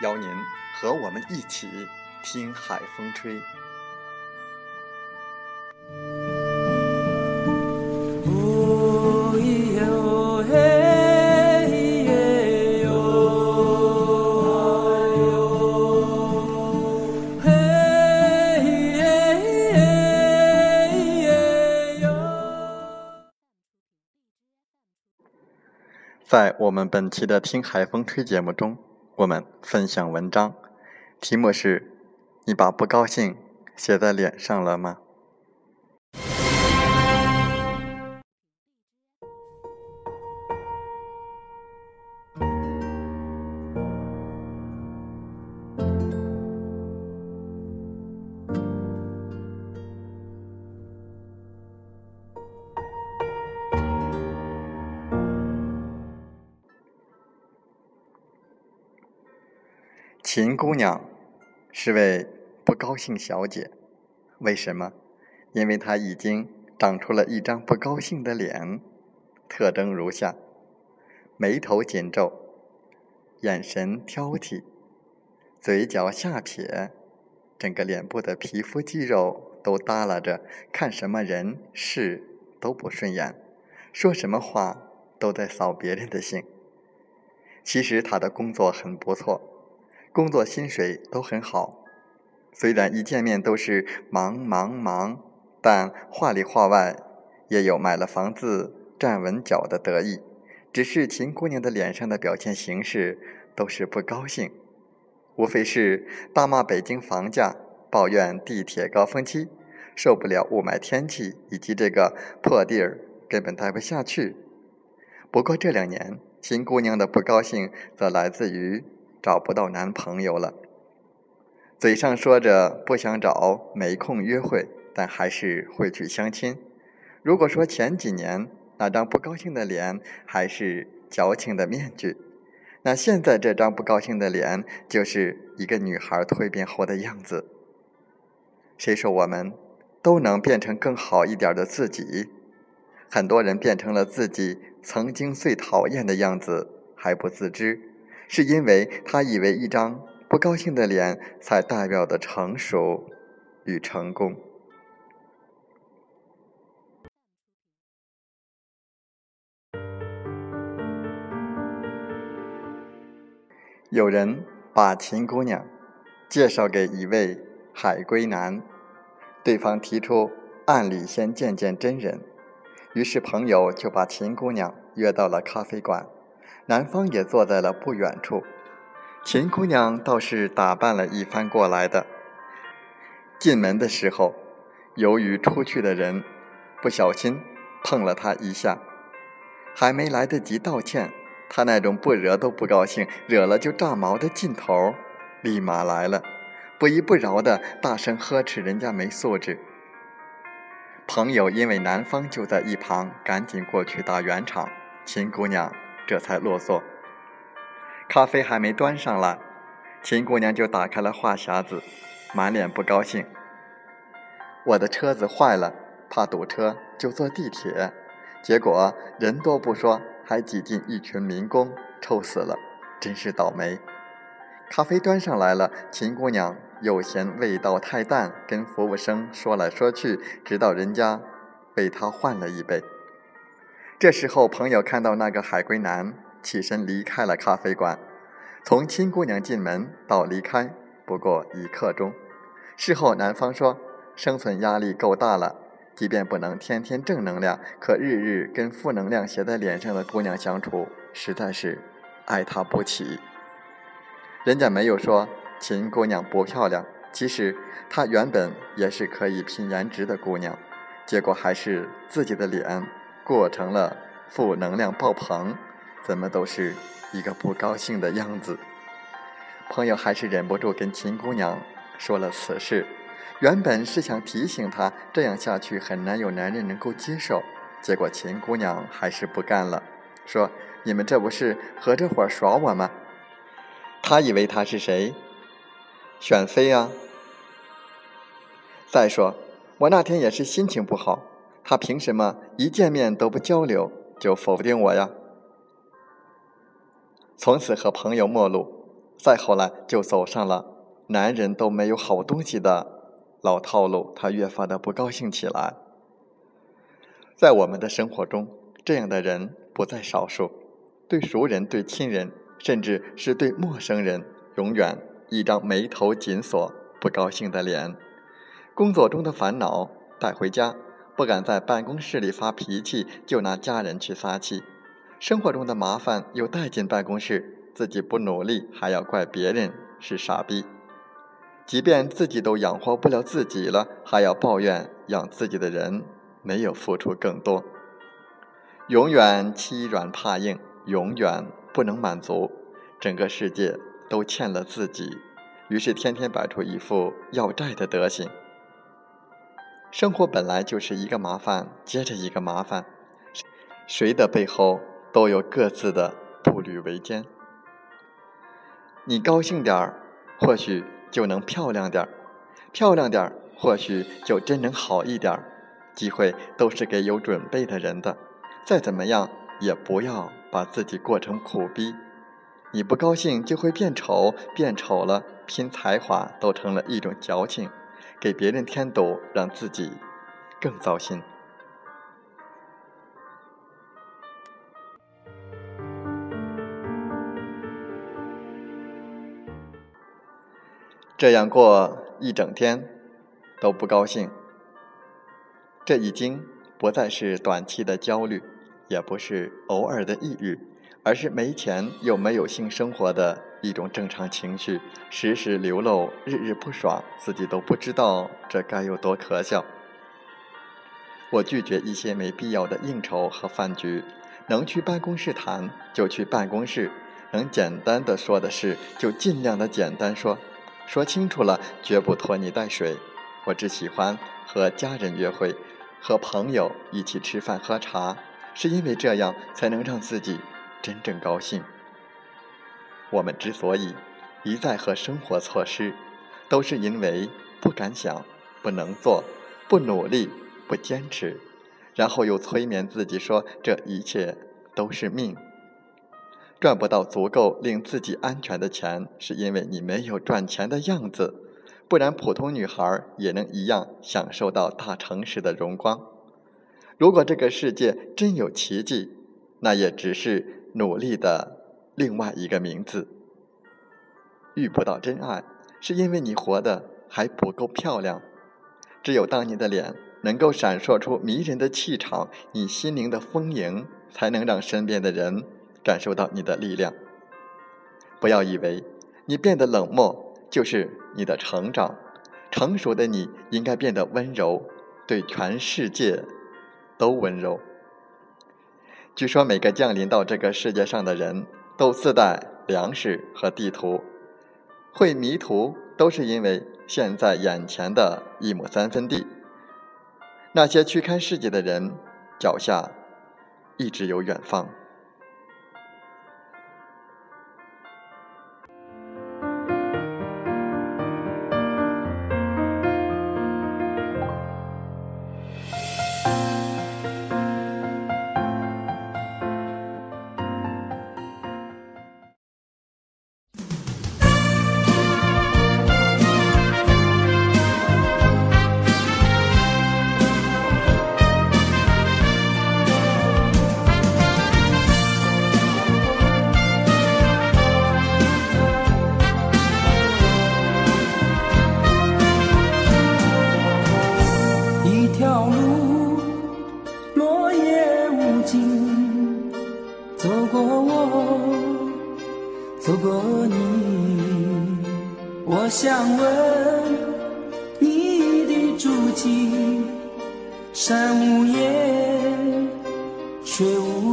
邀您和我们一起听海风吹。在我们本期的《听海风吹》节目中。我们分享文章，题目是：你把不高兴写在脸上了吗？秦姑娘是位不高兴小姐，为什么？因为她已经长出了一张不高兴的脸，特征如下：眉头紧皱，眼神挑剔，嘴角下撇，整个脸部的皮肤肌肉都耷拉着，看什么人事都不顺眼，说什么话都在扫别人的兴。其实她的工作很不错。工作薪水都很好，虽然一见面都是忙忙忙，但话里话外也有买了房子站稳脚的得意。只是秦姑娘的脸上的表现形式都是不高兴，无非是大骂北京房价，抱怨地铁高峰期，受不了雾霾天气，以及这个破地儿根本待不下去。不过这两年，秦姑娘的不高兴则来自于。找不到男朋友了，嘴上说着不想找、没空约会，但还是会去相亲。如果说前几年那张不高兴的脸还是矫情的面具，那现在这张不高兴的脸就是一个女孩蜕变后的样子。谁说我们都能变成更好一点的自己？很多人变成了自己曾经最讨厌的样子还不自知。是因为他以为一张不高兴的脸才代表的成熟与成功。有人把秦姑娘介绍给一位海归男，对方提出暗里先见见真人，于是朋友就把秦姑娘约到了咖啡馆。男方也坐在了不远处，秦姑娘倒是打扮了一番过来的。进门的时候，由于出去的人不小心碰了她一下，还没来得及道歉，她那种不惹都不高兴，惹了就炸毛的劲头立马来了，不依不饶的大声呵斥人家没素质。朋友因为男方就在一旁，赶紧过去打圆场。秦姑娘。这才落座。咖啡还没端上来，秦姑娘就打开了话匣子，满脸不高兴。我的车子坏了，怕堵车，就坐地铁，结果人多不说，还挤进一群民工，臭死了，真是倒霉。咖啡端上来了，秦姑娘又嫌味道太淡，跟服务生说来说去，直到人家为她换了一杯。这时候，朋友看到那个海归男起身离开了咖啡馆，从亲姑娘进门到离开不过一刻钟。事后，男方说，生存压力够大了，即便不能天天正能量，可日日跟负能量写在脸上的姑娘相处，实在是爱她不起。人家没有说秦姑娘不漂亮，其实她原本也是可以拼颜值的姑娘，结果还是自己的脸过成了负能量爆棚，怎么都是一个不高兴的样子。朋友还是忍不住跟秦姑娘说了此事，原本是想提醒她这样下去很难有男人能够接受，结果秦姑娘还是不干了，说：“你们这不是合着伙耍我吗？”他以为他是谁？选妃啊！再说，我那天也是心情不好，他凭什么一见面都不交流就否定我呀？从此和朋友陌路，再后来就走上了男人都没有好东西的老套路，他越发的不高兴起来。在我们的生活中，这样的人不在少数，对熟人、对亲人。甚至是对陌生人，永远一张眉头紧锁、不高兴的脸。工作中的烦恼带回家，不敢在办公室里发脾气，就拿家人去撒气。生活中的麻烦又带进办公室，自己不努力，还要怪别人是傻逼。即便自己都养活不了自己了，还要抱怨养自己的人没有付出更多。永远欺软怕硬，永远。不能满足，整个世界都欠了自己，于是天天摆出一副要债的德行。生活本来就是一个麻烦接着一个麻烦，谁的背后都有各自的步履维艰。你高兴点儿，或许就能漂亮点儿；漂亮点儿，或许就真能好一点儿。机会都是给有准备的人的，再怎么样也不要。把自己过成苦逼，你不高兴就会变丑，变丑了拼才华都成了一种矫情，给别人添堵，让自己更糟心。这样过一整天都不高兴，这已经不再是短期的焦虑。也不是偶尔的抑郁，而是没钱又没有性生活的一种正常情绪，时时流露，日日不爽，自己都不知道这该有多可笑。我拒绝一些没必要的应酬和饭局，能去办公室谈就去办公室，能简单的说的事就尽量的简单说，说清楚了绝不拖泥带水。我只喜欢和家人约会，和朋友一起吃饭喝茶。是因为这样才能让自己真正高兴。我们之所以一再和生活错失，都是因为不敢想、不能做、不努力、不坚持，然后又催眠自己说这一切都是命。赚不到足够令自己安全的钱，是因为你没有赚钱的样子，不然普通女孩也能一样享受到大城市的荣光。如果这个世界真有奇迹，那也只是努力的另外一个名字。遇不到真爱，是因为你活得还不够漂亮。只有当你的脸能够闪烁出迷人的气场，你心灵的丰盈，才能让身边的人感受到你的力量。不要以为你变得冷漠就是你的成长，成熟的你应该变得温柔，对全世界。都温柔。据说每个降临到这个世界上的人都自带粮食和地图，会迷途都是因为现在眼前的一亩三分地。那些去看世界的人，脚下一直有远方。却无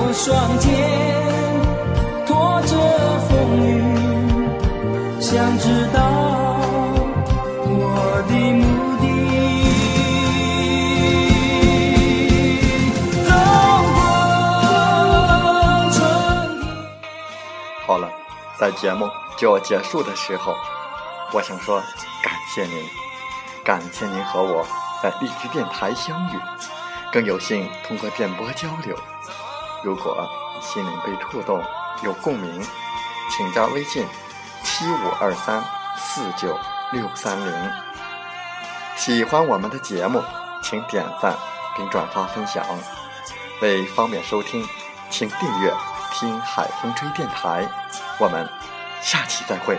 我。双肩拖着风雨，想知道我的目的。走过春天。好了，在节目就要结束的时候，我想说感谢您，感谢您和我在荔枝电台相遇，更有幸通过电波交流。如果心灵被触动，有共鸣，请加微信七五二三四九六三零。喜欢我们的节目，请点赞并转发分享。为方便收听，请订阅“听海风吹电台”。我们下期再会。